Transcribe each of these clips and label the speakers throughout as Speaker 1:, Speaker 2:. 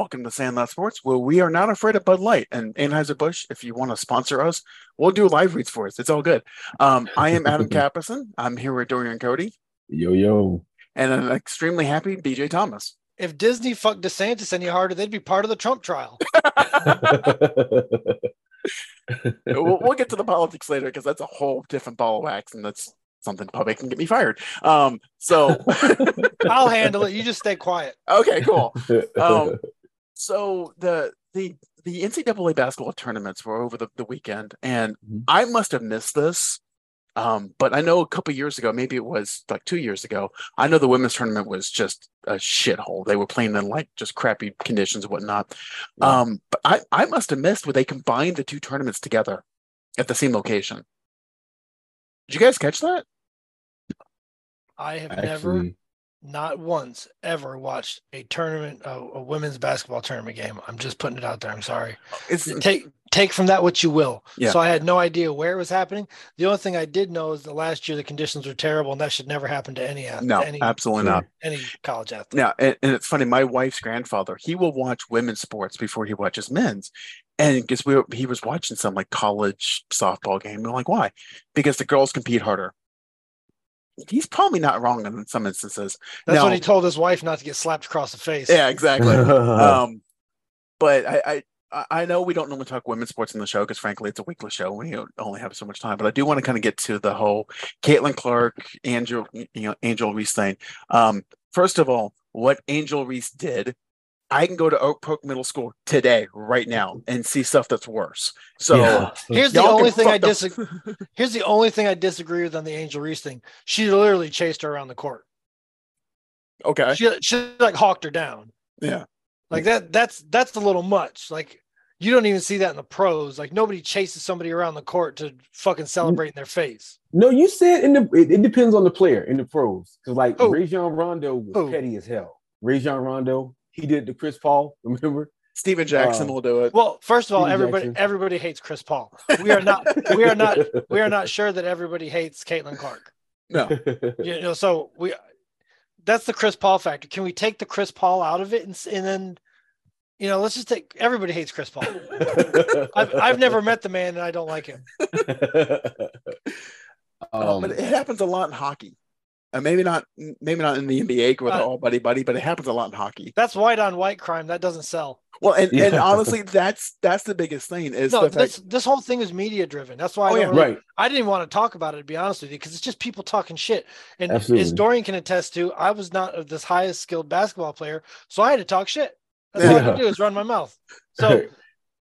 Speaker 1: welcome to Sandlot Sports, where we are not afraid of Bud Light and Anheuser-Busch. If you want to sponsor us, we'll do live reads for us. It's all good. Um, I am Adam Capison. I'm here with Dorian Cody.
Speaker 2: Yo, yo.
Speaker 1: And I'm extremely happy, BJ Thomas.
Speaker 3: If Disney fucked DeSantis any harder, they'd be part of the Trump trial.
Speaker 1: we'll, we'll, get to the politics later because that's a whole different ball of wax, and that's something public can get me fired. Um, so
Speaker 3: I'll handle it. You just stay quiet.
Speaker 1: Okay, cool. Um, so the the the NCAA basketball tournaments were over the, the weekend, and mm-hmm. I must have missed this. Um, but I know a couple years ago, maybe it was like two years ago, I know the women's tournament was just a shithole. They were playing in like just crappy conditions and whatnot. Yeah. Um, but I, I must have missed where they combined the two tournaments together at the same location. Did you guys catch that?
Speaker 3: I have Actually, never, not once, ever watched a tournament, a, a, women's basketball tournament game. I'm just putting it out there. I'm sorry. It's, take take from that what you will. Yeah. So I had no idea where it was happening. The only thing I did know is that last year the conditions were terrible, and that should never happen to any athlete.
Speaker 1: No,
Speaker 3: any,
Speaker 1: absolutely not.
Speaker 3: Any college athlete.
Speaker 1: Yeah, and, and it's funny. My wife's grandfather, he will watch women's sports before he watches men's, and because we were, he was watching some like college softball game. We're like, why? Because the girls compete harder he's probably not wrong in some instances.
Speaker 3: That's now, when he told his wife not to get slapped across the face.
Speaker 1: Yeah, exactly. um, but I, I, I know we don't normally talk women's sports in the show because frankly it's a weekly show. We only have so much time, but I do want to kind of get to the whole Caitlin Clark, Angel, you know, Angel Reese thing. Um, first of all, what Angel Reese did I can go to Oak Brook Middle School today, right now, and see stuff that's worse. So yeah.
Speaker 3: here's the only thing I disagree. here's the only thing I disagree with on the Angel Reese thing. She literally chased her around the court.
Speaker 1: Okay.
Speaker 3: She she like hawked her down.
Speaker 1: Yeah.
Speaker 3: Like that. That's that's a little much. Like you don't even see that in the pros. Like nobody chases somebody around the court to fucking celebrate in their face.
Speaker 2: No, you said in the it, it depends on the player in the pros. Because like oh. Rajon Rondo was oh. petty as hell. Rajon Rondo he did to Chris Paul. Remember?
Speaker 1: Stephen Jackson uh, will do it.
Speaker 3: Well, first of all, everybody Jackson. everybody hates Chris Paul. We are not we are not we are not sure that everybody hates Caitlin Clark.
Speaker 1: No.
Speaker 3: You know, so we that's the Chris Paul factor. Can we take the Chris Paul out of it and, and then you know, let's just take everybody hates Chris Paul. I've, I've never met the man and I don't like him.
Speaker 1: Um, but it happens a lot in hockey. And maybe not, maybe not in the NBA with uh, all buddy buddy, but it happens a lot in hockey.
Speaker 3: That's white on white crime. That doesn't sell.
Speaker 1: Well, and, yeah. and honestly, that's that's the biggest thing is
Speaker 3: no,
Speaker 1: this,
Speaker 3: fact... this whole thing is media driven. That's why oh, I yeah, really, right. I didn't want to talk about it to be honest with you because it's just people talking shit. And Absolutely. as Dorian can attest to, I was not this highest skilled basketball player, so I had to talk shit. That's yeah. all I could do is run my mouth. So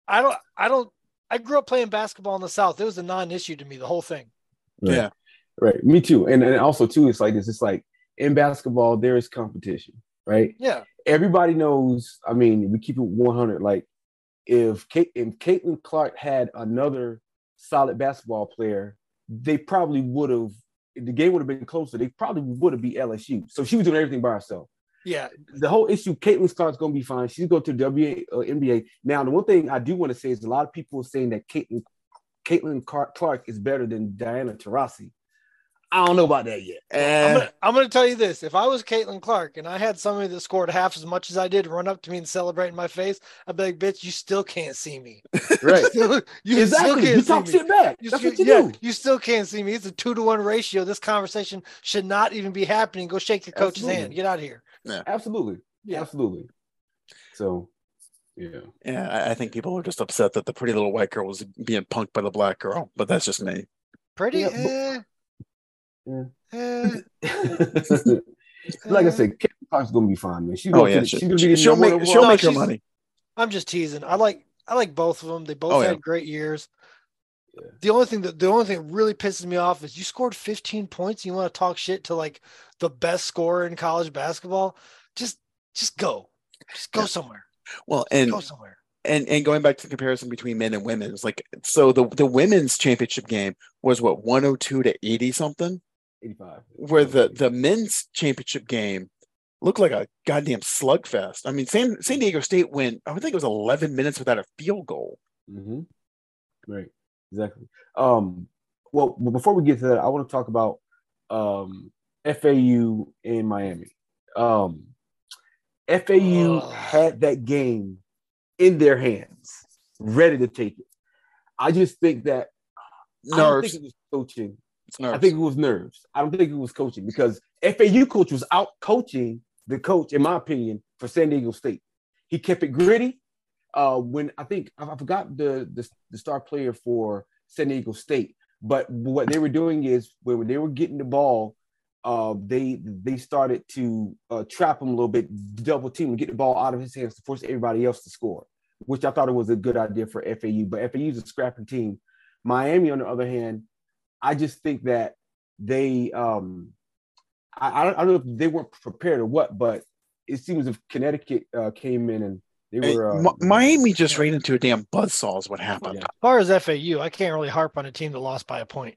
Speaker 3: I don't, I don't, I grew up playing basketball in the South. It was a non-issue to me. The whole thing.
Speaker 1: Right. Yeah.
Speaker 2: Right. Me too. And, and also too, it's like this. It's like in basketball, there is competition, right?
Speaker 3: Yeah.
Speaker 2: Everybody knows. I mean, we keep it 100. Like if Kate, if Caitlin Clark had another solid basketball player, they probably would have. The game would have been closer. They probably would have beat LSU. So she was doing everything by herself.
Speaker 3: Yeah.
Speaker 2: The whole issue, Caitlin Clark's going to be fine. She's going to the WA, uh, NBA. Now, the one thing I do want to say is a lot of people are saying that Caitlin, Caitlin Clark is better than Diana Taurasi. I don't know about that yet.
Speaker 3: I'm, gonna, I'm, gonna, tell you this: if I was Caitlin Clark and I had somebody that scored half as much as I did run up to me and celebrate in my face, I'd be like, "Bitch, you still can't see me."
Speaker 2: Right? still, you exactly. Still you talk shit back. You, That's what you
Speaker 3: yeah,
Speaker 2: do.
Speaker 3: You still can't see me. It's a two to one ratio. This conversation should not even be happening. Go shake your coach's Absolutely. hand. Get out of here.
Speaker 2: Yeah. Absolutely. Yeah. Absolutely. So. Yeah.
Speaker 1: Yeah, I think people are just upset that the pretty little white girl was being punked by the black girl, but that's just me.
Speaker 3: Pretty. Yeah, eh.
Speaker 2: like I said, Kevin Clark's gonna be fine, man. She's gonna, oh, yeah, she's gonna be
Speaker 1: she'll make, she'll make her money.
Speaker 3: I'm just teasing. I like I like both of them. They both oh, had yeah. great years. Yeah. The only thing that the only thing that really pisses me off is you scored 15 points. And you want to talk shit to like the best scorer in college basketball? Just just go, just go somewhere.
Speaker 1: Well, and
Speaker 3: go somewhere
Speaker 1: and and going back to the comparison between men and women, it's like so the the women's championship game was what 102 to 80 something.
Speaker 2: 85.
Speaker 1: Where the the men's championship game looked like a goddamn slugfest. I mean, San San Diego State went. I think it was 11 minutes without a field goal.
Speaker 2: Mm-hmm. Right. Exactly. Um. Well, before we get to that, I want to talk about um, FAU in Miami. Um, FAU had that game in their hands, ready to take it. I just think that nerves. I don't think it was coaching. I think it was nerves. I don't think it was coaching because FAU coach was out coaching the coach, in my opinion, for San Diego State. He kept it gritty. Uh, when I think I forgot the, the the star player for San Diego State, but what they were doing is when they were getting the ball, uh, they they started to uh, trap him a little bit, double team, and get the ball out of his hands to force everybody else to score, which I thought it was a good idea for FAU. But FAU is a scrapping team. Miami, on the other hand, I just think that they um, I, I don't know if they weren't prepared or what, but it seems if Connecticut uh, came in and they were
Speaker 1: uh, Miami just ran into a damn buzzsaw is what happened. Yeah.
Speaker 3: As far as FAU, I can't really harp on a team that lost by a point.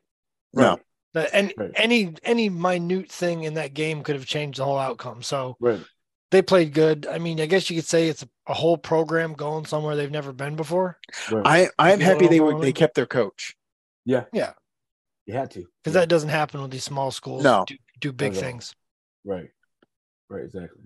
Speaker 1: No.
Speaker 3: and right. any any minute thing in that game could have changed the whole outcome. So
Speaker 2: right.
Speaker 3: they played good. I mean, I guess you could say it's a, a whole program going somewhere they've never been before.
Speaker 1: Right. I I'm happy they were they kept their coach.
Speaker 2: Yeah.
Speaker 3: Yeah.
Speaker 2: You had to.
Speaker 3: Because yeah. that doesn't happen with these small schools.
Speaker 1: No.
Speaker 3: Do, do big things.
Speaker 2: Right. Right, exactly.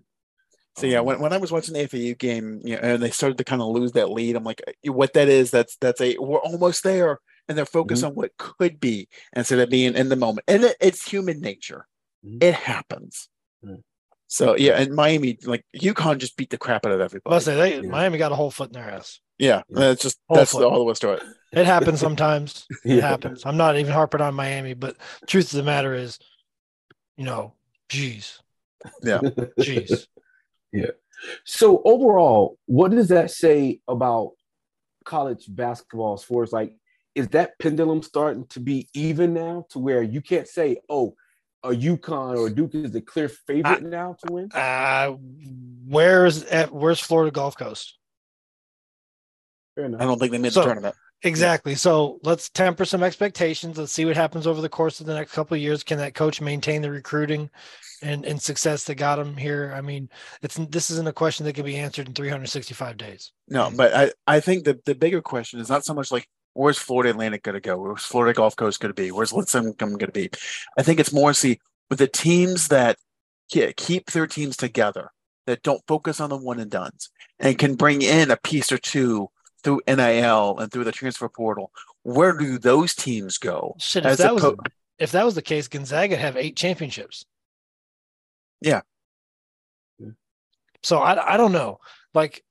Speaker 1: So yeah, when, when I was watching the FAU game, you know, and they started to kind of lose that lead, I'm like, what that is, that's that's a we're almost there, and they're focused mm-hmm. on what could be instead of being in the moment. And it, it's human nature; mm-hmm. it happens. Mm-hmm. So yeah, and Miami, like UConn, just beat the crap out of everybody.
Speaker 3: Let's say they yeah. Miami got a whole foot in their ass.
Speaker 1: Yeah, yeah. that's just whole that's foot. all there was to it.
Speaker 3: It happens sometimes. yeah. It happens. I'm not even harping on Miami, but truth of the matter is, you know, geez.
Speaker 1: Yeah.
Speaker 3: Jeez.
Speaker 2: yeah. So overall, what does that say about college basketball as far as like, is that pendulum starting to be even now to where you can't say, oh, a UConn or Duke is the clear favorite uh, now to win?
Speaker 3: Uh, where's at where's Florida Gulf Coast?
Speaker 1: I don't think they made so, the tournament.
Speaker 3: Exactly. So let's temper some expectations. Let's see what happens over the course of the next couple of years. Can that coach maintain the recruiting and, and success that got him here? I mean, it's this isn't a question that can be answered in 365 days.
Speaker 1: No, but I, I think the, the bigger question is not so much like where's Florida Atlantic going to go? Where's Florida Gulf Coast going to be? Where's Lipscomb going to be? I think it's more see with the teams that keep their teams together, that don't focus on the one and dones, and can bring in a piece or two through NIL and through the transfer portal, where do those teams go?
Speaker 3: Shit, if that was if that was the case, Gonzaga have eight championships.
Speaker 1: Yeah.
Speaker 3: So I I don't know. Like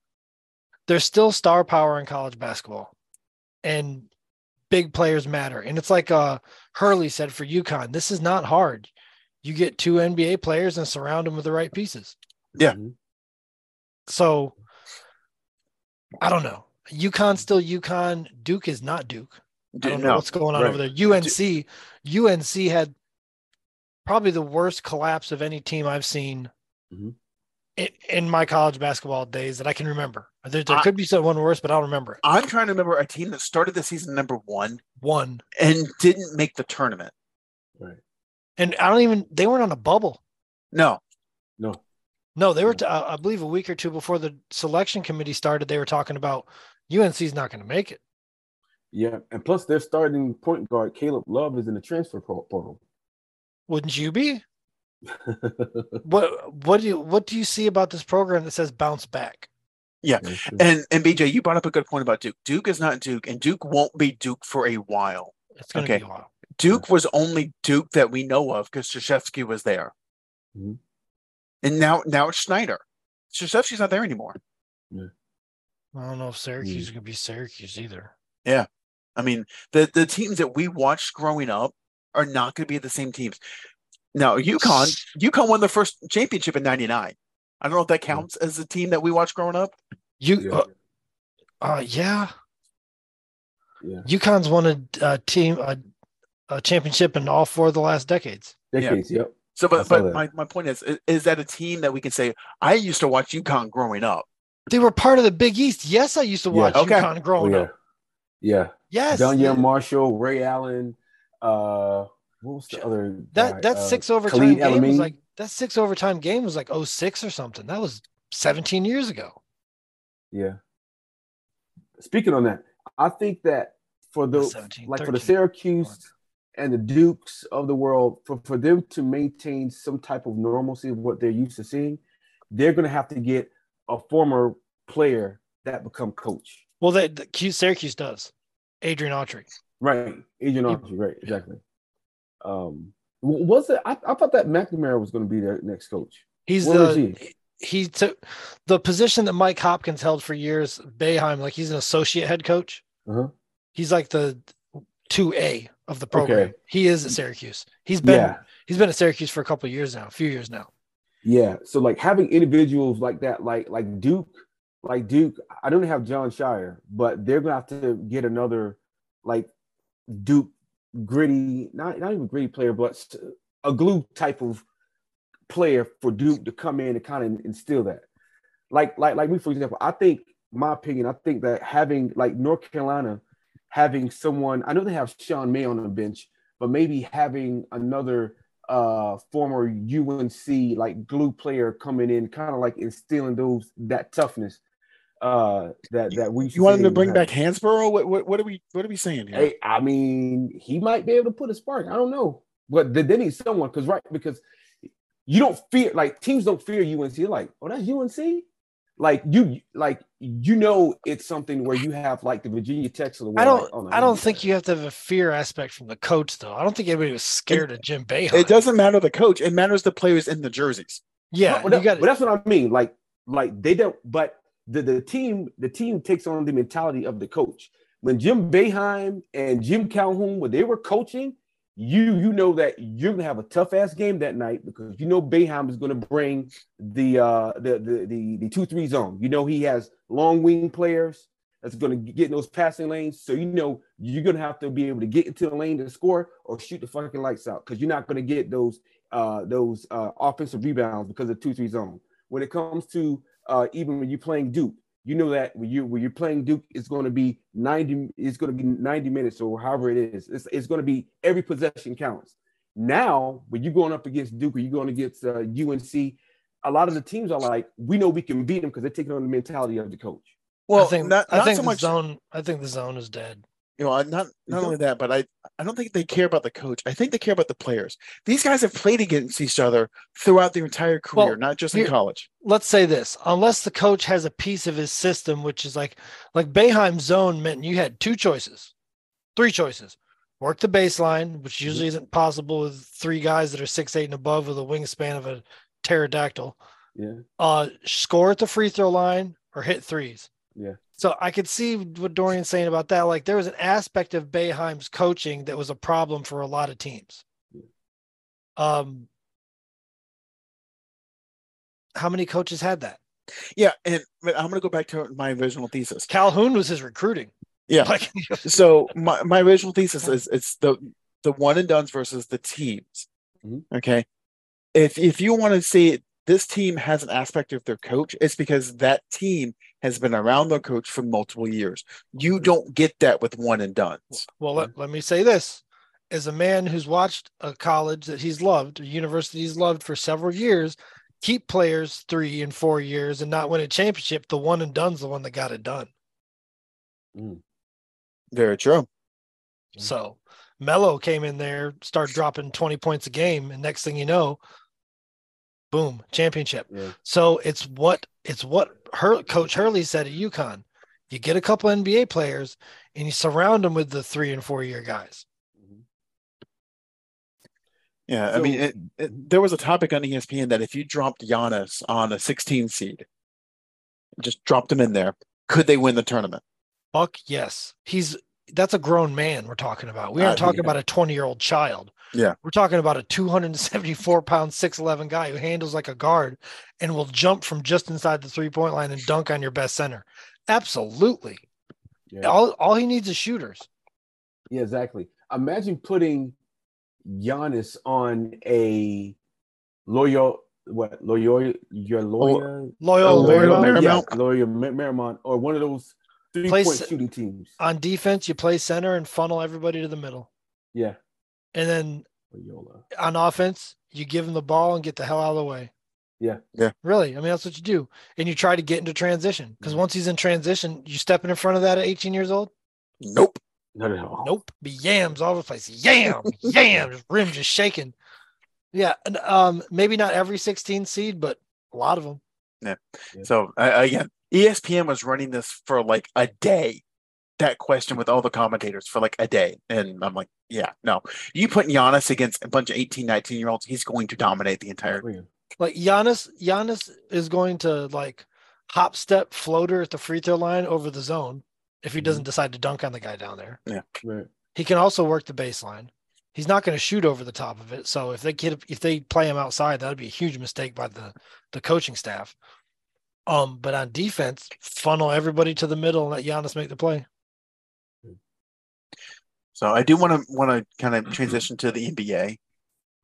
Speaker 3: there's still star power in college basketball. And big players matter. And it's like uh Hurley said for UConn, this is not hard. You get two NBA players and surround them with the right pieces.
Speaker 1: Yeah.
Speaker 2: Mm-hmm.
Speaker 3: So I don't know. UConn still UConn. Duke is not Duke. I don't know no, what's going on right. over there. UNC, UNC had probably the worst collapse of any team I've seen mm-hmm. In, in, my college basketball days that I can remember. There, there I, could be someone worse, but I don't remember it.
Speaker 1: I'm trying to remember a team that started the season number one,
Speaker 3: one,
Speaker 1: and didn't make the tournament.
Speaker 2: Right.
Speaker 3: And I don't even. They weren't on a bubble.
Speaker 1: No.
Speaker 2: No.
Speaker 3: No, they were. T- uh, I believe a week or two before the selection committee started, they were talking about UNC's not going to make it.
Speaker 2: Yeah, and plus their starting point guard Caleb Love is in the transfer portal.
Speaker 3: Wouldn't you be? what what do you what do you see about this program that says bounce back?
Speaker 1: Yeah, and and BJ, you brought up a good point about Duke. Duke is not Duke, and Duke won't be Duke for a while.
Speaker 3: It's going to okay. be a while.
Speaker 1: Duke was only Duke that we know of because Krzyzewski was there,
Speaker 2: mm-hmm.
Speaker 1: and now now it's Scheyer. Krzyzewski's not there anymore.
Speaker 2: Yeah.
Speaker 3: I don't know if Syracuse is going to be Syracuse either.
Speaker 1: Yeah. I mean, the, the teams that we watched growing up are not going to be the same teams. Now, UConn, UConn won the first championship in 99. I don't know if that counts as a team that we watched growing up.
Speaker 3: You, yeah. Uh, uh, yeah.
Speaker 2: Yeah.
Speaker 3: UConn's won a, a team, a, a, championship in all four of the last decades.
Speaker 2: Decades, yeah. yep.
Speaker 1: So, but, but my, my point is, is that a team that we can say, I used to watch UConn growing up?
Speaker 3: They were part of the Big East. Yes, I used to watch yeah. okay. UConn growing
Speaker 2: oh, yeah.
Speaker 3: up.
Speaker 2: Yeah.
Speaker 3: Yes.
Speaker 2: Donyell Marshall, Ray Allen. Uh, what was the other?
Speaker 3: That that uh, six overtime Khalid game was like that six overtime game was like 06 or something. That was 17 years ago.
Speaker 2: Yeah. Speaking on that, I think that for the like 13, for the Syracuse and the Dukes of the world, for, for them to maintain some type of normalcy of what they're used to seeing, they're going to have to get a former player that become coach.
Speaker 3: Well, that Syracuse does. Adrian Autry.
Speaker 2: Right, Adrian Autry. Right, exactly. Um, was it? I, I thought that McNamara was going to be their next coach.
Speaker 3: He's Where the he? he took the position that Mike Hopkins held for years. Boeheim, like he's an associate head coach. Uh-huh. He's like the two A of the program. Okay. He is at Syracuse. He's been yeah. he's been at Syracuse for a couple years now, a few years now.
Speaker 2: Yeah. So like having individuals like that, like like Duke, like Duke, I don't have Jon Scheyer, but they're gonna have to get another like Duke gritty, not not even gritty player, but a glue type of player for Duke to come in and kind of instill that. Like like like me, for example, I think my opinion, I think that having like North Carolina having someone, I know they have Sean May on the bench, but maybe having another uh former UNC like glue player coming in, kind of like instilling those that toughness uh that that we
Speaker 1: you want him to bring back Hansbrough? What, what, what are we what are we saying here?
Speaker 2: Hey, I mean, he might be able to put a spark. I don't know, but they, they need someone because right because you don't fear like teams don't fear UNC. You're like, oh, that's UNC like you like you know it's something where you have like the Virginia Techs of the world.
Speaker 3: I don't
Speaker 2: like,
Speaker 3: oh, I don't think you have to have a fear aspect from the coach though. I don't think anybody was scared it, of Jim Boeheim.
Speaker 1: It doesn't matter the coach, it matters the players in the jerseys.
Speaker 3: Yeah,
Speaker 2: but, that, but that's what I mean. Like like they don't but the, the team the team takes on the mentality of the coach. When Jim Boeheim and Jim Calhoun when they were coaching, you you know that you're gonna have a tough ass game that night because you know Boeheim is gonna bring the uh the the the, the two three zone. You know he has long wing players that's gonna get in those passing lanes. So you know you're gonna have to be able to get into the lane to score or shoot the fucking lights out because you're not gonna get those uh those uh offensive rebounds because of two three zone. When it comes to uh even when you're playing Duke, you know that when you when you're playing Duke, it's going to be 90, it's going to be 90 minutes or however it is. It's, it's going to be every possession counts. Now, when you're going up against Duke or you're going against uh, UNC, a lot of the teams are like, we know we can beat them because they're taking on the mentality of the coach.
Speaker 3: Well, I think not, I think so the much zone. I think the zone is dead
Speaker 1: you know, not not only that, but I I don't think they care about the coach. I think they care about the players. These guys have played against each other throughout their entire career, well, not just in college.
Speaker 3: Let's say this: unless the coach has a piece of his system, which is like like Boeheim's zone meant you had two choices, three choices: work the baseline, which mm-hmm. usually isn't possible with three guys that are six eight and above with a wingspan of a pterodactyl.
Speaker 2: Yeah.
Speaker 3: Uh, score at the free throw line or hit threes.
Speaker 2: Yeah.
Speaker 3: So I could see what Dorian's saying about that. Like there was an aspect of Boeheim's coaching that was a problem for a lot of teams. Um, how many coaches had that?
Speaker 1: Yeah, and I'm going to go back to my original thesis.
Speaker 3: Calhoun was his recruiting.
Speaker 1: Yeah. Like, so my, my original thesis is it's the the one and dones versus the teams. Mm-hmm. Okay. If if you want to see this team has an aspect of their coach, it's because that team has been around the coach for multiple years. You don't get that with one and done.
Speaker 3: Well, let, let me say this. As a man who's watched a college that he's loved, a university he's loved for several years, keep players three and four years and not win a championship, the one and done's the one that got it done.
Speaker 1: Mm. Very true.
Speaker 3: So Melo came in there, started dropping 20 points a game, and next thing you know, boom, championship. Yeah. So it's what it's what her coach Hurley said at UConn. You get a couple NBA players and you surround them with the three and four year guys.
Speaker 1: Mm-hmm. Yeah, so, I mean, it, it, there was a topic on ESPN that if you dropped Giannis on a 16 seed, just dropped him in there, could they win the tournament?
Speaker 3: Fuck yes. He's that's a grown man we're talking about. We aren't uh, talking yeah. about a 20 year old child.
Speaker 1: Yeah.
Speaker 3: We're talking about a 274 pound, 6'11 guy who handles like a guard and will jump from just inside the three point line and dunk on your best center. Absolutely. Yeah. All, all he needs is shooters.
Speaker 2: Yeah, exactly. Imagine putting Giannis on a loyal what Loyola your lawyer
Speaker 3: Loyola
Speaker 2: Loyola Marymount or one of those three point shooting teams.
Speaker 3: On defense, you play center and funnel everybody to the middle.
Speaker 2: Yeah.
Speaker 3: And then Loyola. on offense, you give him the ball and get the hell out of the way.
Speaker 2: Yeah.
Speaker 1: Yeah.
Speaker 3: Really. I mean, that's what you do. And you try to get into transition because once he's in transition, you stepping in front of that at 18 years old?
Speaker 1: Nope.
Speaker 2: Not at all.
Speaker 3: Nope. Be yams all over the place. Yam, yam, just rim just shaking. Yeah. And, um, maybe not every 16 seed, but a lot of them.
Speaker 1: Yeah. yeah. So uh, again, ESPN was running this for like a day. That question with all the commentators for like a day. And I'm like, yeah, no. You put Giannis against a bunch of 18, 19 year olds, he's going to dominate the entire
Speaker 3: game. Like Giannis, Giannis is going to like hop step floater at the free throw line over the zone if he doesn't mm-hmm. decide to dunk on the guy down there.
Speaker 1: Yeah.
Speaker 2: Right.
Speaker 3: He can also work the baseline. He's not going to shoot over the top of it. So if they get if they play him outside, that would be a huge mistake by the the coaching staff. Um, but on defense, funnel everybody to the middle and let Giannis make the play.
Speaker 1: So I do want to want to kind of transition to the NBA.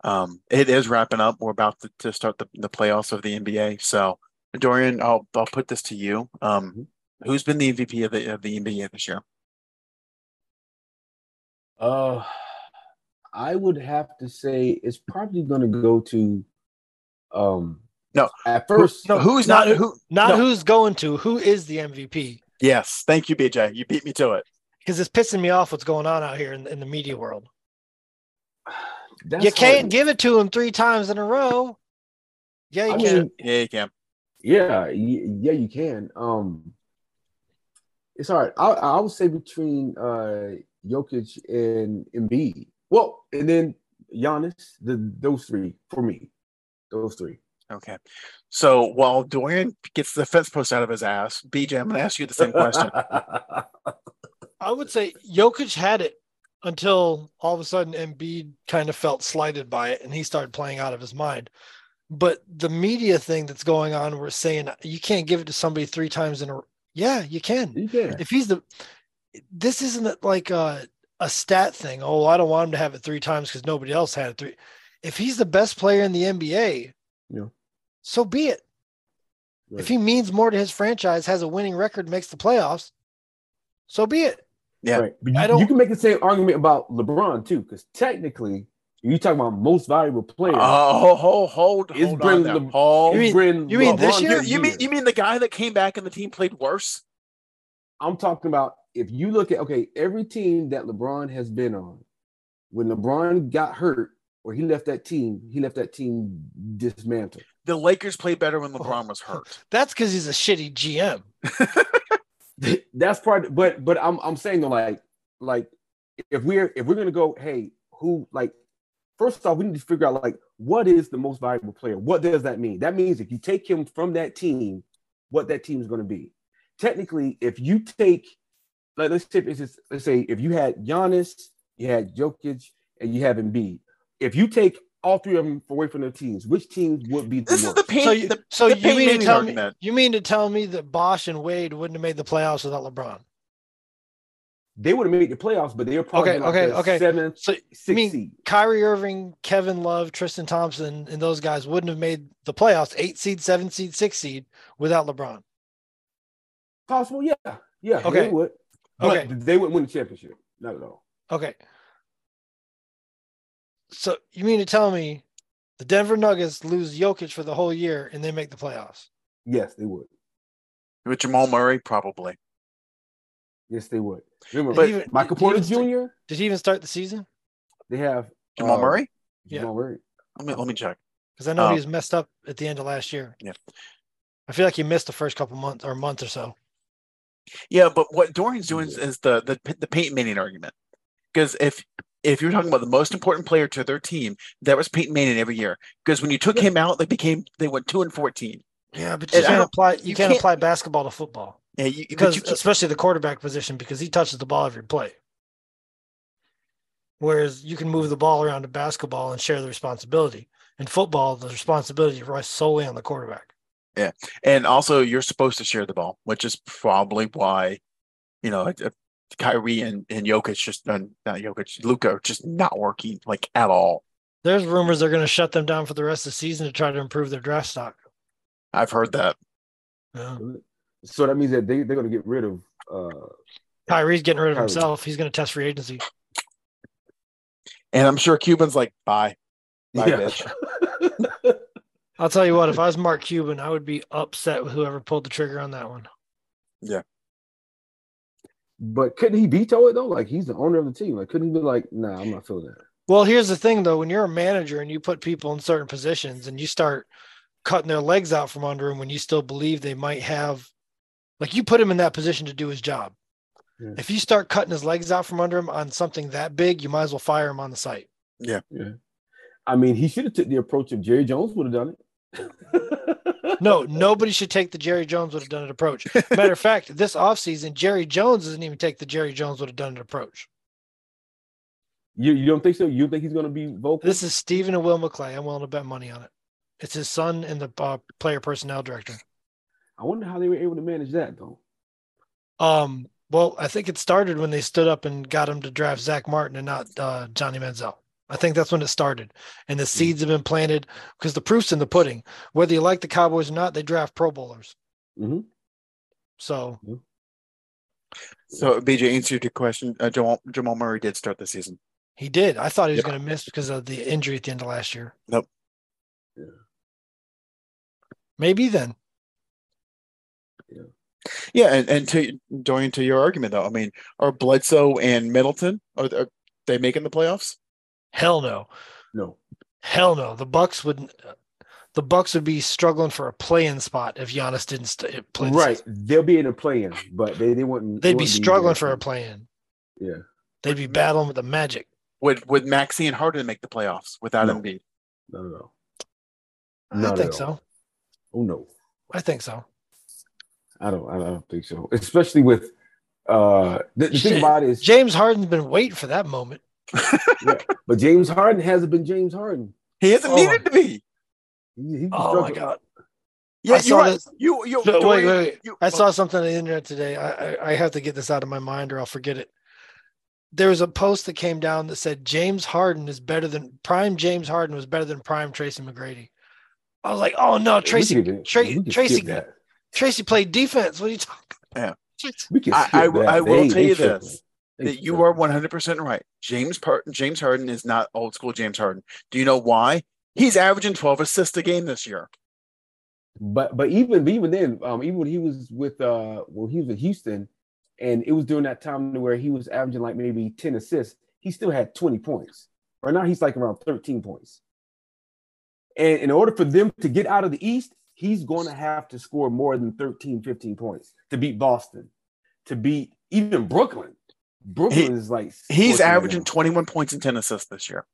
Speaker 1: Um, it is wrapping up. We're about to, to start the, the playoffs of the NBA. So Dorian, I'll I'll put this to you. Um, mm-hmm. who's been the MVP of the of the NBA this year?
Speaker 2: Uh, I would have to say it's probably going to go to. Um,
Speaker 1: no,
Speaker 2: at first,
Speaker 3: no. Who's not, not who? Not no. who's going to. Who is the MVP?
Speaker 1: Yes, thank you, BJ. You beat me to it.
Speaker 3: Because it's pissing me off what's going on out here in, in the media world. That's you can't hard. give it to him three times in a row. Yeah, you I can. Mean,
Speaker 1: yeah, you can.
Speaker 2: Yeah, yeah, you can. Um, it's hard. I, I would say between uh Jokic and Embiid. Well, and then Giannis, the those three for me. Those three.
Speaker 1: Okay. So while Dorian gets the fence post out of his ass, BJ, I'm gonna ask you the same question.
Speaker 3: I would say Jokic had it until all of a sudden Embiid kind of felt slighted by it and he started playing out of his mind. But the media thing that's going on, we're saying you can't give it to somebody three times in a yeah, you can.
Speaker 2: You can.
Speaker 3: If he's the this isn't like a, a stat thing. Oh, I don't want him to have it three times because nobody else had it three. If he's the best player in the NBA,
Speaker 2: yeah.
Speaker 3: So be it. Right. If he means more to his franchise, has a winning record, makes the playoffs, so be it.
Speaker 2: Yeah, right. but you, I don't, you can make the same argument about LeBron too, because technically, you talk about most valuable player.
Speaker 1: Oh, hold, hold, hold
Speaker 2: on.
Speaker 1: Le-
Speaker 3: hold. You mean, you mean this year?
Speaker 1: You, you mean you mean the guy that came back and the team played worse?
Speaker 2: I'm talking about if you look at okay, every team that LeBron has been on, when LeBron got hurt or he left that team, he left that team dismantled.
Speaker 1: The Lakers played better when LeBron oh. was hurt.
Speaker 3: That's because he's a shitty GM.
Speaker 2: That's part, but but I'm I'm saying though, like like if we're if we're gonna go, hey, who like first off, we need to figure out like what is the most valuable player? What does that mean? That means if you take him from that team, what that team is going to be. Technically, if you take like let's say let's say if you had Giannis, you had Jokic, and you have Embiid. If you take all three of them away from their teams, which teams would be the
Speaker 1: this
Speaker 2: worst?
Speaker 1: Is the pain,
Speaker 3: so
Speaker 1: you,
Speaker 3: the, so the you mean to tell me you mean to tell me that Bosh and Wade wouldn't have made the playoffs without LeBron?
Speaker 2: They would have made the playoffs, but they were probably
Speaker 3: okay. Like okay, okay.
Speaker 2: Seventh,
Speaker 3: so I mean, seed. Kyrie Irving, Kevin Love, Tristan Thompson, and those guys wouldn't have made the playoffs, eight seed, seven seed, six seed, without LeBron.
Speaker 2: Possible, yeah, yeah. Okay, they would. Okay. But they wouldn't win the championship. Not at all.
Speaker 3: Okay. So you mean to tell me the Denver Nuggets lose Jokic for the whole year and they make the playoffs?
Speaker 2: Yes, they would.
Speaker 1: With Jamal Murray, probably.
Speaker 2: Yes, they would. Remember, but even, Michael Porter Jr. Start,
Speaker 3: did he even start the season?
Speaker 2: They have
Speaker 1: Jamal uh, Murray.
Speaker 2: Jamal yeah. Murray.
Speaker 1: Let me let me check.
Speaker 3: Because I know um, he was messed up at the end of last year.
Speaker 1: Yeah.
Speaker 3: I feel like he missed the first couple months or month or so.
Speaker 1: Yeah, but what Dorian's doing is the the the Peyton Manning argument. Because if if you're talking about the most important player to their team, that was Peyton Manning every year. Because when you took him out, they became they went two and fourteen.
Speaker 3: Yeah, but you and can't apply you, you can't, can't, apply basketball to football.
Speaker 1: Yeah, you,
Speaker 3: because you especially the quarterback position because he touches the ball every play. Whereas you can move the ball around to basketball and share the responsibility. In football, the responsibility rests solely on the quarterback.
Speaker 1: Yeah, and also you're supposed to share the ball, which is probably why, you know, Kyrie and and Jokic just uh, not Jokic, Luka just not working like at all.
Speaker 3: There's rumors they're going to shut them down for the rest of the season to try to improve their draft stock.
Speaker 1: I've heard that.
Speaker 3: Yeah.
Speaker 2: So that means that they they're going to get rid of. uh
Speaker 3: Kyrie's getting rid of Kyrie. himself. He's going to test free agency.
Speaker 1: And I'm sure Cuban's like, bye, bye, yeah. bitch.
Speaker 3: I'll tell you what, if I was Mark Cuban, I would be upset with whoever pulled the trigger on that one.
Speaker 1: Yeah.
Speaker 2: But couldn't he veto it though? Like he's the owner of the team. Like couldn't he be like, nah, I'm not feeling that.
Speaker 3: Well, here's the thing though, when you're a manager and you put people in certain positions and you start cutting their legs out from under them when you still believe they might have, like you put him in that position to do his job. Yeah. If you start cutting his legs out from under him on something that big, you might as well fire him on the site.
Speaker 1: Yeah.
Speaker 2: Yeah. I mean, he should have took the approach of Jerry Jones would have done it.
Speaker 3: no, nobody should take the Jerry Jones would have done it approach. Matter of fact, this offseason, Jerry Jones doesn't even take the Jerry Jones would have done it approach.
Speaker 2: You, you don't think so? You think he's going to be vocal?
Speaker 3: This is Stephen and Will McClay. I'm willing to bet money on it. It's his son and the uh, player personnel director.
Speaker 2: I wonder how they were able to manage that though.
Speaker 3: Um. Well, I think it started when they stood up and got him to draft Zack Martin and not uh, Johnny Manziel. I think that's when it started, and the hmm. seeds have been planted because the proof's in the pudding. Whether you like the Cowboys or not, they draft Pro Bowlers.
Speaker 2: Mm-hmm.
Speaker 3: So.
Speaker 1: So, BJ, answer your question. Uh, Jamal, Jamal Murray did start the season.
Speaker 3: He did. I thought he was going to miss because of the injury at the end of last year.
Speaker 1: Nope.
Speaker 2: Yeah.
Speaker 3: Maybe then.
Speaker 2: Yeah.
Speaker 1: Yeah, and, and to going to your argument though, I mean, are Bledsoe and Middleton are, are they making the playoffs?
Speaker 3: Hell no.
Speaker 2: No.
Speaker 3: Hell no. The Bucks wouldn't. the Bucks would be struggling for a play-in spot if Giannis didn't st-
Speaker 2: play. Right, they'll be in a play-in, but they, they wouldn't.
Speaker 3: They'd
Speaker 2: they
Speaker 3: be struggling for a play-in.
Speaker 2: Yeah,
Speaker 3: they'd be battling with the Magic.
Speaker 1: Would would Maxey and Harden make the playoffs without him?
Speaker 2: no.
Speaker 1: Embiid?
Speaker 2: No, no,
Speaker 3: no. I think so.
Speaker 2: Oh no,
Speaker 3: I think so.
Speaker 2: I don't. I don't think so. Especially with uh the, the thing about it is
Speaker 3: James Harden's been waiting for that moment.
Speaker 2: Yeah, but James Harden hasn't been James Harden.
Speaker 1: He hasn't oh needed to be.
Speaker 3: He, he oh my god.
Speaker 1: Yeah, you're right. You you
Speaker 3: no, wait, wait, wait. You, I oh. saw something on the internet today. I, I I have to get this out of my mind or I'll forget it there was a post that came down that said James Harden is better than prime James Harden was better than prime Tracy McGrady. I was like, oh no, Tracy, Tra- Tracy, Tracy played defense. What are you talking?
Speaker 1: About? Yeah, I, I, I, will tell you this: that you are one hundred percent right. James Par- James Harden is not old school James Harden. Do you know why? He's averaging twelve assists a game this year.
Speaker 2: But but even even then, um, even when he was with uh, when he was with Houston, and it was during that time where he was averaging like maybe 10 assists. He still had 20 points. Right now, he's like around 13 points. And in order for them to get out of the East, he's going to have to score more than 13, 15 points to beat Boston, to beat even Brooklyn. Brooklyn he, is like
Speaker 1: he's averaging 21 points and 10 assists this year.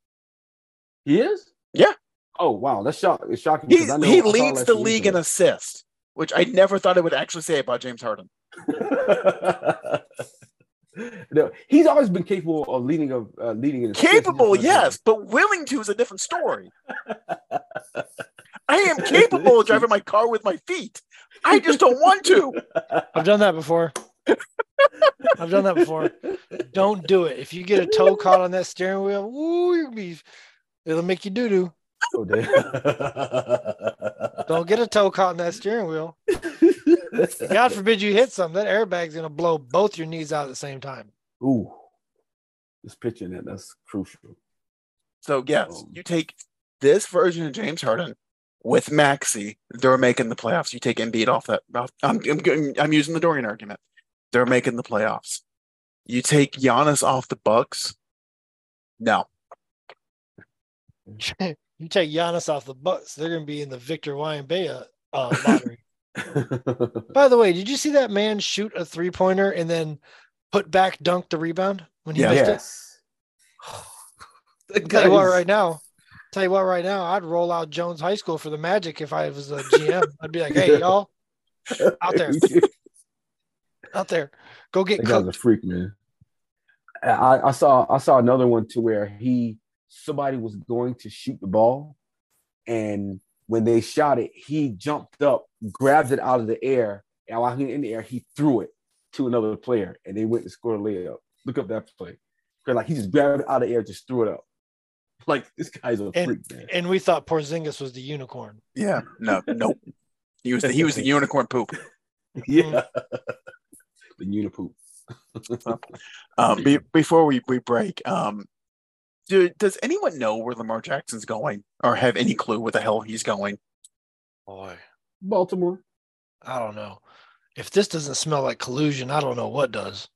Speaker 2: He is?
Speaker 1: Yeah.
Speaker 2: Oh wow, that's shock. It's shocking.
Speaker 1: He, he leads the league in assists, which I never thought I would actually say about James Harden.
Speaker 2: no, he's always been capable of leading of uh, leading in
Speaker 1: capable, yes, but willing to is a different story. I am capable of driving my car with my feet. I just don't want to.
Speaker 3: I've done that before. I've done that before. Don't do it. If you get a toe caught on that steering wheel, ooh, you'll be it'll make you doo doo. Oh, Don't get a toe caught in that steering wheel. God forbid you hit something. That airbag's gonna blow both your knees out at the same time.
Speaker 2: Ooh, just pitching that that's crucial.
Speaker 1: So yes, um, you take this version of James Harden with Maxey. They're making the playoffs. You take Embiid off that. I'm, I'm, I'm using the Dorian argument. They're making the playoffs. You take Giannis off the Bucks. No.
Speaker 3: you take Giannis off the Bucks, they're going to be in the Victor Wembanyama uh, lottery. By the way, did you see that man shoot a three pointer and then put back dunk the rebound when he yeah, missed yes. it? tell you what, right now, tell you what, right now, I'd roll out Jones High School for the Magic if I was a GM. I'd be like, hey, y'all, out there, out there, go get.
Speaker 2: That guy's a freak, man. I, I saw I saw another one to where he somebody was going to shoot the ball, and when they shot it, he jumped up, grabbed it out of the air, and while he was in the air, he threw it to another player, and they went to score a layup. Look up that play. Because like he just grabbed it out of the air, just threw it up. Like this guy's a
Speaker 3: and,
Speaker 2: freak, man.
Speaker 3: And we thought Porzingis was the unicorn.
Speaker 1: Yeah, no, nope. He was the, he was the unicorn poop.
Speaker 2: Yeah, mm-hmm. The unipoop.
Speaker 1: um, be, before we, we break, um, do, does anyone know where Lamar Jackson's going or have any clue where the hell he's going?
Speaker 3: Boy,
Speaker 2: Baltimore.
Speaker 3: I don't know. If this doesn't smell like collusion, I don't know what does.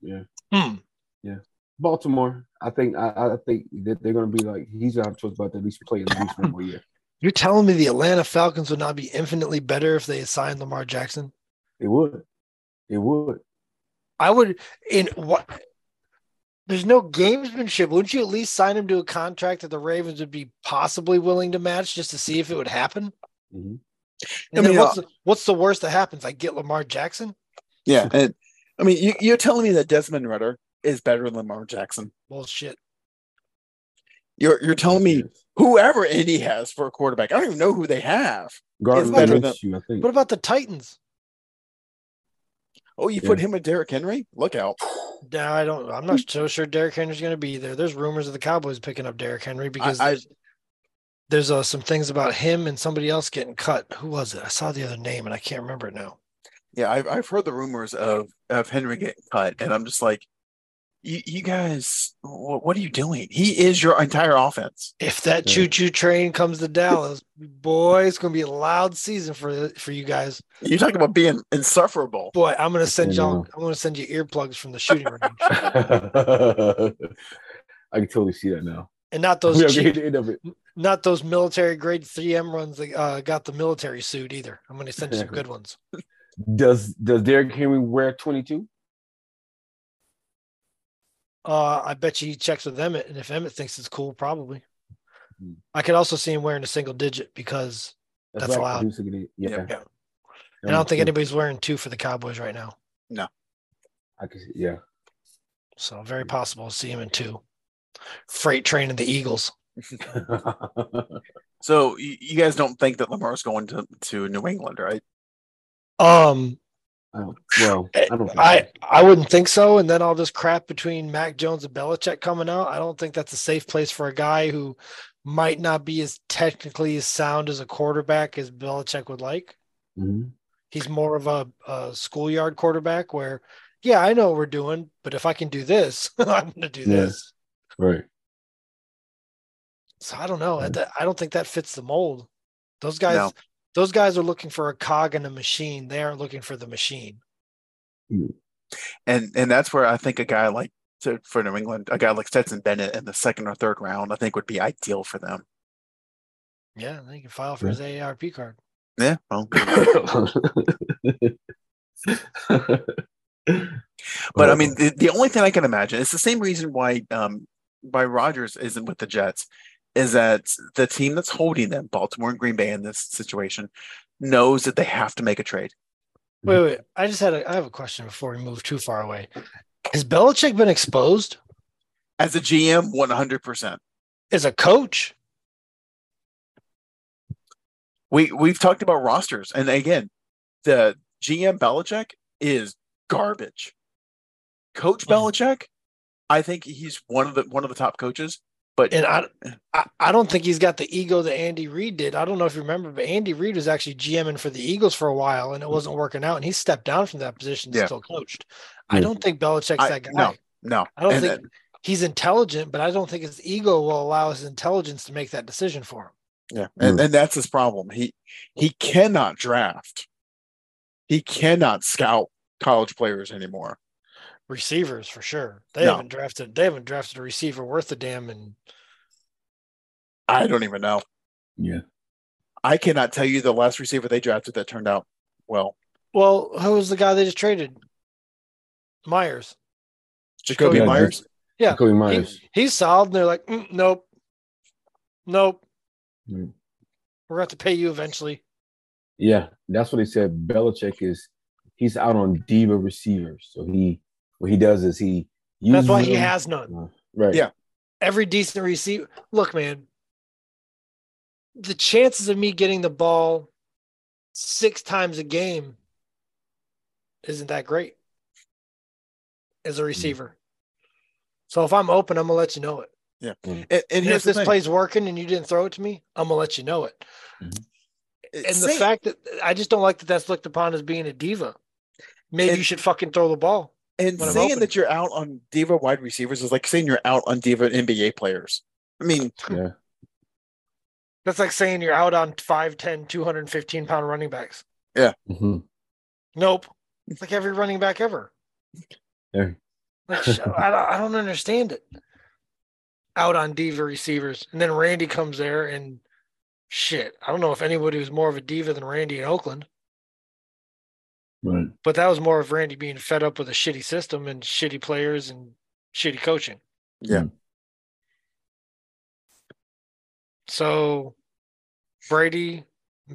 Speaker 2: Yeah.
Speaker 3: Hmm.
Speaker 2: Yeah. Baltimore. I think I, I think that they're going to be like he's gonna have to talk about at least play at least one more year.
Speaker 3: You're telling me the Atlanta Falcons would not be infinitely better if they assigned Lamar Jackson?
Speaker 2: It would. It would.
Speaker 3: I would in what there's no gamesmanship. Wouldn't you at least sign him to a contract that the Ravens would be possibly willing to match just to see if it would happen? Mm-hmm. And I mean, what's, uh, the, what's the worst that happens? I get Lamar Jackson.
Speaker 1: Yeah, and I mean, you, you're telling me that Desmond Ridder is better than Lamar Jackson?
Speaker 3: Bullshit.
Speaker 1: You're you're telling me whoever Indy has for a quarterback, I don't even know who they have.
Speaker 3: Gardner better than, you, I think. What about the Titans?
Speaker 1: Oh, you yeah. put him with Derrick Henry? Look out.
Speaker 3: No, I don't. I'm not so sure Derrick Henry's going to be there. There's rumors of the Cowboys picking up Derrick Henry because I, I, there's uh, some things about him and somebody else getting cut. Who was it? I saw the other name and I can't remember it now.
Speaker 1: Yeah, I've I've heard the rumors of of Henry getting cut, and I'm just like, you, you guys, what, what, are you doing? He is your entire offense.
Speaker 3: If that choo choo train comes to Dallas, boy, it's going to be a loud season for for you guys.
Speaker 1: You talking about being insufferable,
Speaker 3: boy. I'm going to send y'all. I'm going to send you earplugs from the shooting range.
Speaker 2: I can totally see that now.
Speaker 3: And not those cheap, not those military grade 3M runs that uh, got the military suit either. I'm going to send you some good ones.
Speaker 2: Does Does Derrick Henry wear 22?
Speaker 3: Uh, I bet you he checks with Emmitt, and if Emmitt thinks it's cool, probably. Hmm. I could also see him wearing a single digit because that's, that's allowed. Yeah. yeah. And I don't think anybody's wearing two for the Cowboys right now.
Speaker 1: No.
Speaker 2: I could, see, yeah.
Speaker 3: So very possible to see him in two. Freight train of the Eagles.
Speaker 1: so you guys don't think that Lamar's going to, to New England, right?
Speaker 3: Um,
Speaker 2: Oh, well,
Speaker 3: I don't. I. I wouldn't think so. And then I'll just crap between Mac Jones and Belichick coming out. I don't think that's a safe place for a guy who might not be as technically as sound as a quarterback as Belichick would like. Mm-hmm. He's more of a, a, schoolyard quarterback where, yeah, I know what we're doing, but if I can do this, I'm going to do yeah. this.
Speaker 2: Right.
Speaker 3: So I don't know. Right. I don't think that fits the mold. Those guys, no those guys are looking for a cog in a machine. They aren't looking for the machine.
Speaker 1: Hmm. And and that's where I think a guy like to, for New England, a guy like Stetson Bennett in the second or third round, I think would be ideal for them.
Speaker 3: Yeah, they can file for yeah. his AARP card.
Speaker 1: Yeah, well. but I mean, the, the only thing I can imagine it's the same reason why um why Rodgers isn't with the Jets is that the team that's holding them, Baltimore and Green Bay in this situation, knows that they have to make a trade.
Speaker 3: Wait, wait. I just had a I have a question before we move too far away. Has Belichick been exposed?
Speaker 1: As a GM, 100%.
Speaker 3: As a coach?
Speaker 1: We we've talked about rosters and again, the GM Belichick is garbage. Coach mm-hmm. Belichick, I think he's one of the one of the top coaches. But
Speaker 3: and I, I, I don't think he's got the ego that Andy Reid did. I don't know if you remember, but Andy Reid was actually GMing for the Eagles for a while, and it mm. wasn't working out, and he stepped down from that position. Yeah. Still coached. I mm. don't think Belichick's I, that guy.
Speaker 1: No, no.
Speaker 3: I don't and think then, he's intelligent, but I don't think his ego will allow his intelligence to make that decision for him.
Speaker 1: Yeah, and, and that's his problem. He he cannot draft. He cannot scout college players anymore
Speaker 3: receivers for sure. They no. haven't drafted they haven't drafted a receiver worth a damn and
Speaker 1: I don't even know.
Speaker 2: Yeah.
Speaker 1: I cannot tell you the last receiver they drafted that turned out well.
Speaker 3: Well, who was the guy they just traded? Meyers.
Speaker 1: Jakobi yeah, Meyers?
Speaker 3: Yeah. Jakobi Meyers. He, he's solid and they're like, mm, nope. Nope. Mm. We're going to have to pay you eventually.
Speaker 2: Yeah, that's what he said. Belichick is he's out on diva receivers. So he what he does is he
Speaker 3: That's why he has none. Uh,
Speaker 2: right.
Speaker 1: Yeah.
Speaker 3: Every decent receiver. Look, man, the chances of me getting the ball six times a game isn't that great as a hmm. receiver. Mm. So if I'm open, I'm gonna let you know it.
Speaker 1: Yeah.
Speaker 3: Mm. And, and, if this thing. play's working and you didn't throw it to me, I'm gonna let you know it. Mm-hmm. And the fact that I just don't like that that's looked upon as being a diva. Maybe and, you should fucking throw the ball.
Speaker 1: And saying that you're out on diva wide receivers is like saying you're out on diva NBA players. I mean,
Speaker 2: yeah.
Speaker 3: That's like saying you're out on 5'10, 215 pound running backs.
Speaker 1: Yeah.
Speaker 2: Mm-hmm.
Speaker 3: Nope. It's like every running back ever.
Speaker 2: Yeah.
Speaker 3: Like, I, I don't understand it. Out on diva receivers. And then Randy comes there and shit, I don't know if anybody was more of a diva than Randy in Oakland.
Speaker 2: Right.
Speaker 3: But that was more of Randy being fed up with a shitty system and shitty players and shitty coaching.
Speaker 1: Yeah.
Speaker 3: So Brady,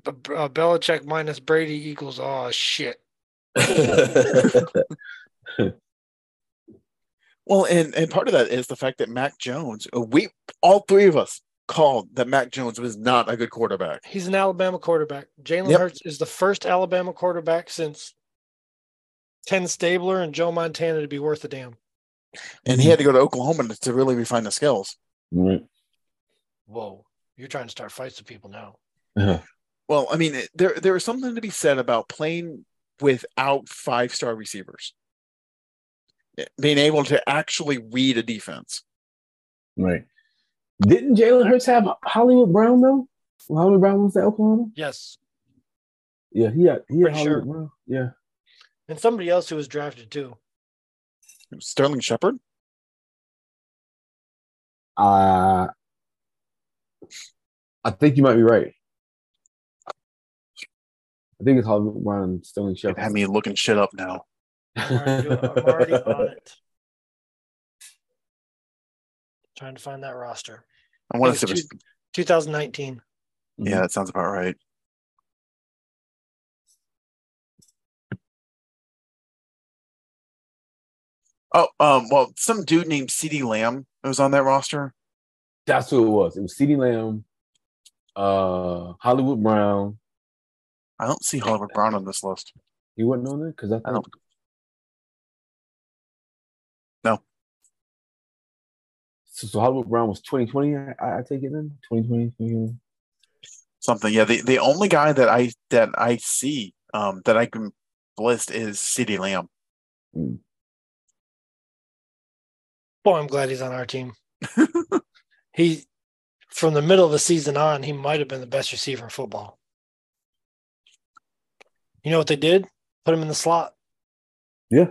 Speaker 3: uh, Belichick minus Brady equals oh shit.
Speaker 1: well, and and part of that is the fact that Mac Jones, we all three of us called that Mac Jones was not a good quarterback.
Speaker 3: He's an Alabama quarterback. Jalen yep. Hurts is the first Alabama quarterback since Ken Stabler and Joe Montana to be worth a damn.
Speaker 1: And he had to go to Oklahoma to, to really refine the skills.
Speaker 2: Right.
Speaker 3: Whoa, you're trying to start fights with people now.
Speaker 2: Uh-huh.
Speaker 1: Well, I mean, there there is something to be said about playing without five star receivers, being able to actually read a defense.
Speaker 2: Right. Didn't Jalen Hurts have Hollywood Brown though? Hollywood Brown was at Oklahoma.
Speaker 3: Yes.
Speaker 2: Yeah, he had he had Hollywood sure. Brown. Yeah.
Speaker 3: And somebody else who was drafted too.
Speaker 1: Sterling Shepard.
Speaker 2: Uh I think you might be right. I think it's Hollywood Brown Sterling Shepard.
Speaker 1: Have me looking shit up now.
Speaker 3: I'm already, I'm already on it. Trying to find that roster.
Speaker 1: I want to say
Speaker 3: 2019.
Speaker 1: Yeah, that sounds about right. Oh, um, well, some dude named CeeDee Lamb was on that roster.
Speaker 2: That's who it was. It was CeeDee Lamb, uh, Hollywood Brown.
Speaker 1: I don't see Hollywood Brown on this list.
Speaker 2: He wasn't on there because I, I don't. So, so Hollywood Brown was 2020. I, I take it then 2020.
Speaker 1: Something, yeah. The the only guy that I that I see um that I can list is CeeDee Lamb.
Speaker 2: Mm.
Speaker 3: Boy, I'm glad he's on our team. he, from the middle of the season on, he might have been the best receiver in football. You know what they did? Put him in the slot.
Speaker 2: Yeah.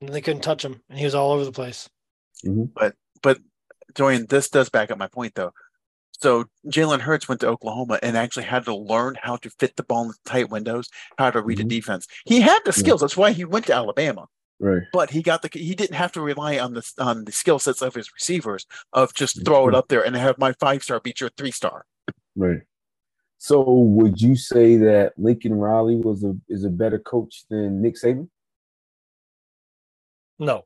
Speaker 3: And they couldn't touch him, and he was all over the place.
Speaker 2: Mm-hmm.
Speaker 1: But but Dorian, this does back up my point though. So Jalen Hurts went to Oklahoma and actually had to learn how to fit the ball in tight windows, how to read mm-hmm. a defense. He had the skills. Yeah. That's why he went to Alabama.
Speaker 2: Right.
Speaker 1: But he got the he didn't have to rely on the on the skill sets of his receivers of just throw it up there and have my five star beat your three star.
Speaker 2: Right. So would you say that Lincoln Riley was a is a better coach than Nick Saban?
Speaker 3: No.
Speaker 1: No.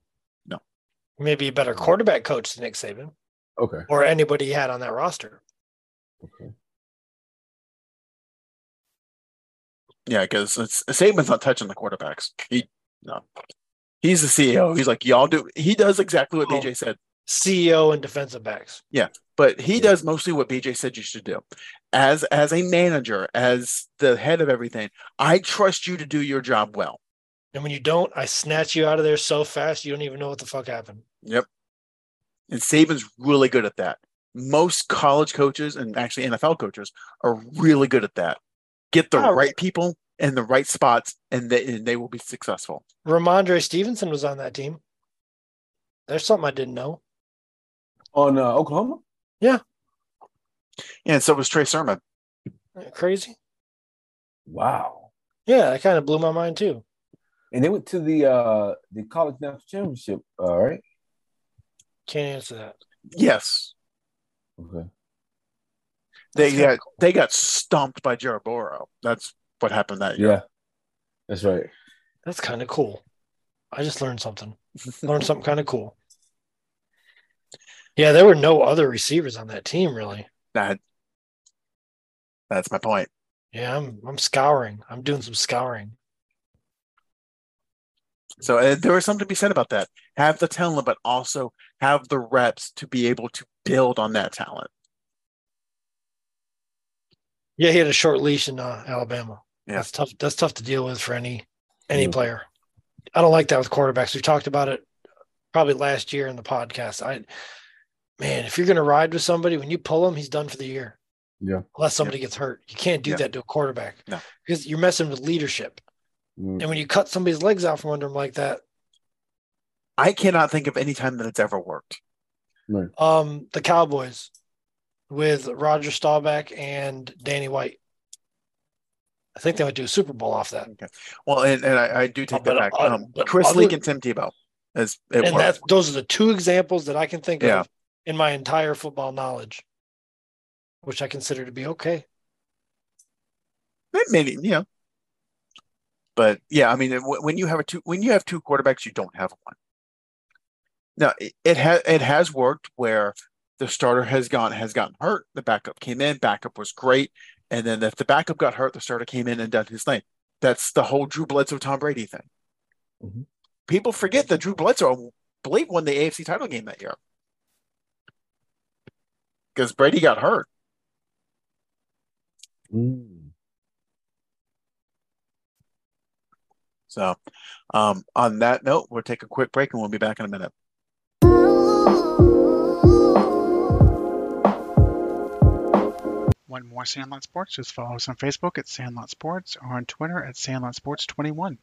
Speaker 3: Maybe a better mm. quarterback coach than Nick Saban.
Speaker 2: Okay.
Speaker 3: Or anybody he had on that roster.
Speaker 2: Okay.
Speaker 1: Yeah, because Saban's not touching the quarterbacks. He no. He's the CEO. He's like, y'all do. He does exactly what oh, BJ said.
Speaker 3: CEO and defensive backs.
Speaker 1: Yeah, but he does mostly what BJ said you should do. As as a manager, as the head of everything, I trust you to do your job well.
Speaker 3: And when you don't, I snatch you out of there so fast you don't even know what the fuck happened.
Speaker 1: Yep. And Saban's really good at that. Most college coaches and actually NFL coaches are really good at that. Get the oh, right people in the right spots, and they, and they will be successful.
Speaker 3: Rhamondre Stevenson was on that team. There's something I didn't know.
Speaker 2: On uh, Oklahoma?
Speaker 3: Yeah.
Speaker 1: Yeah, and so was Trey Sermon.
Speaker 3: Crazy.
Speaker 2: Wow.
Speaker 3: Yeah, that kind of blew my mind too.
Speaker 2: And they went to the uh the college national championship, all right?
Speaker 3: Can't answer that.
Speaker 1: Yes.
Speaker 2: Okay.
Speaker 1: They got cool. they got stumped by Joe Burrow. That's what happened that year.
Speaker 2: Yeah, that's right.
Speaker 3: That's kind of cool. I just learned something. learned something kind of cool. Yeah, there were no other receivers on that team, really.
Speaker 1: That that's my point.
Speaker 3: Yeah, I'm I'm scouring. I'm doing some scouring.
Speaker 1: So uh, there was something to be said about that. Have the talent, but also have the reps to be able to build on that talent.
Speaker 3: Yeah, he had a short leash in uh, Alabama.
Speaker 1: Yeah.
Speaker 3: That's tough. That's tough to deal with for any any mm. player. I don't like that with quarterbacks. We talked about it probably last year in the podcast. I man, if you're going to ride with somebody, when you pull him, he's done for the year.
Speaker 2: Yeah.
Speaker 3: Unless somebody yeah. gets hurt, you can't do yeah. that to a quarterback.
Speaker 1: No.
Speaker 3: Because you're messing with leadership.
Speaker 2: Mm.
Speaker 3: And when you cut somebody's legs out from under them like that,
Speaker 1: I cannot think of any time that it's ever worked.
Speaker 2: Right.
Speaker 3: Um, the Cowboys. with Roger Staubach and Danny White. I think they would do a Super Bowl off that.
Speaker 1: Okay. Well, and, and I, I do take that back. Uh, um, Chris other, Leak and Tim Tebow. As
Speaker 3: and that's those are the two examples that I can think yeah. of in my entire football knowledge, which I consider to be okay.
Speaker 1: Maybe, yeah. But yeah, I mean, when you have a two, when you have two quarterbacks, you don't have one. Now it, it has it has worked where the starter has gone has gotten hurt, the backup came in, backup was great, and then if the backup got hurt, the starter came in and done his thing. That's the whole Drew Bledsoe Tom Brady thing. Mm-hmm. People forget that Drew Bledsoe, I believe, won the AFC title game that year because Brady got hurt. Mm. So, um, on that note, we'll take a quick break and we'll be back in a minute.
Speaker 4: Want more Sandlot Sports? Just follow us on Facebook at Sandlot Sports or on Twitter at Sandlot Sports 21.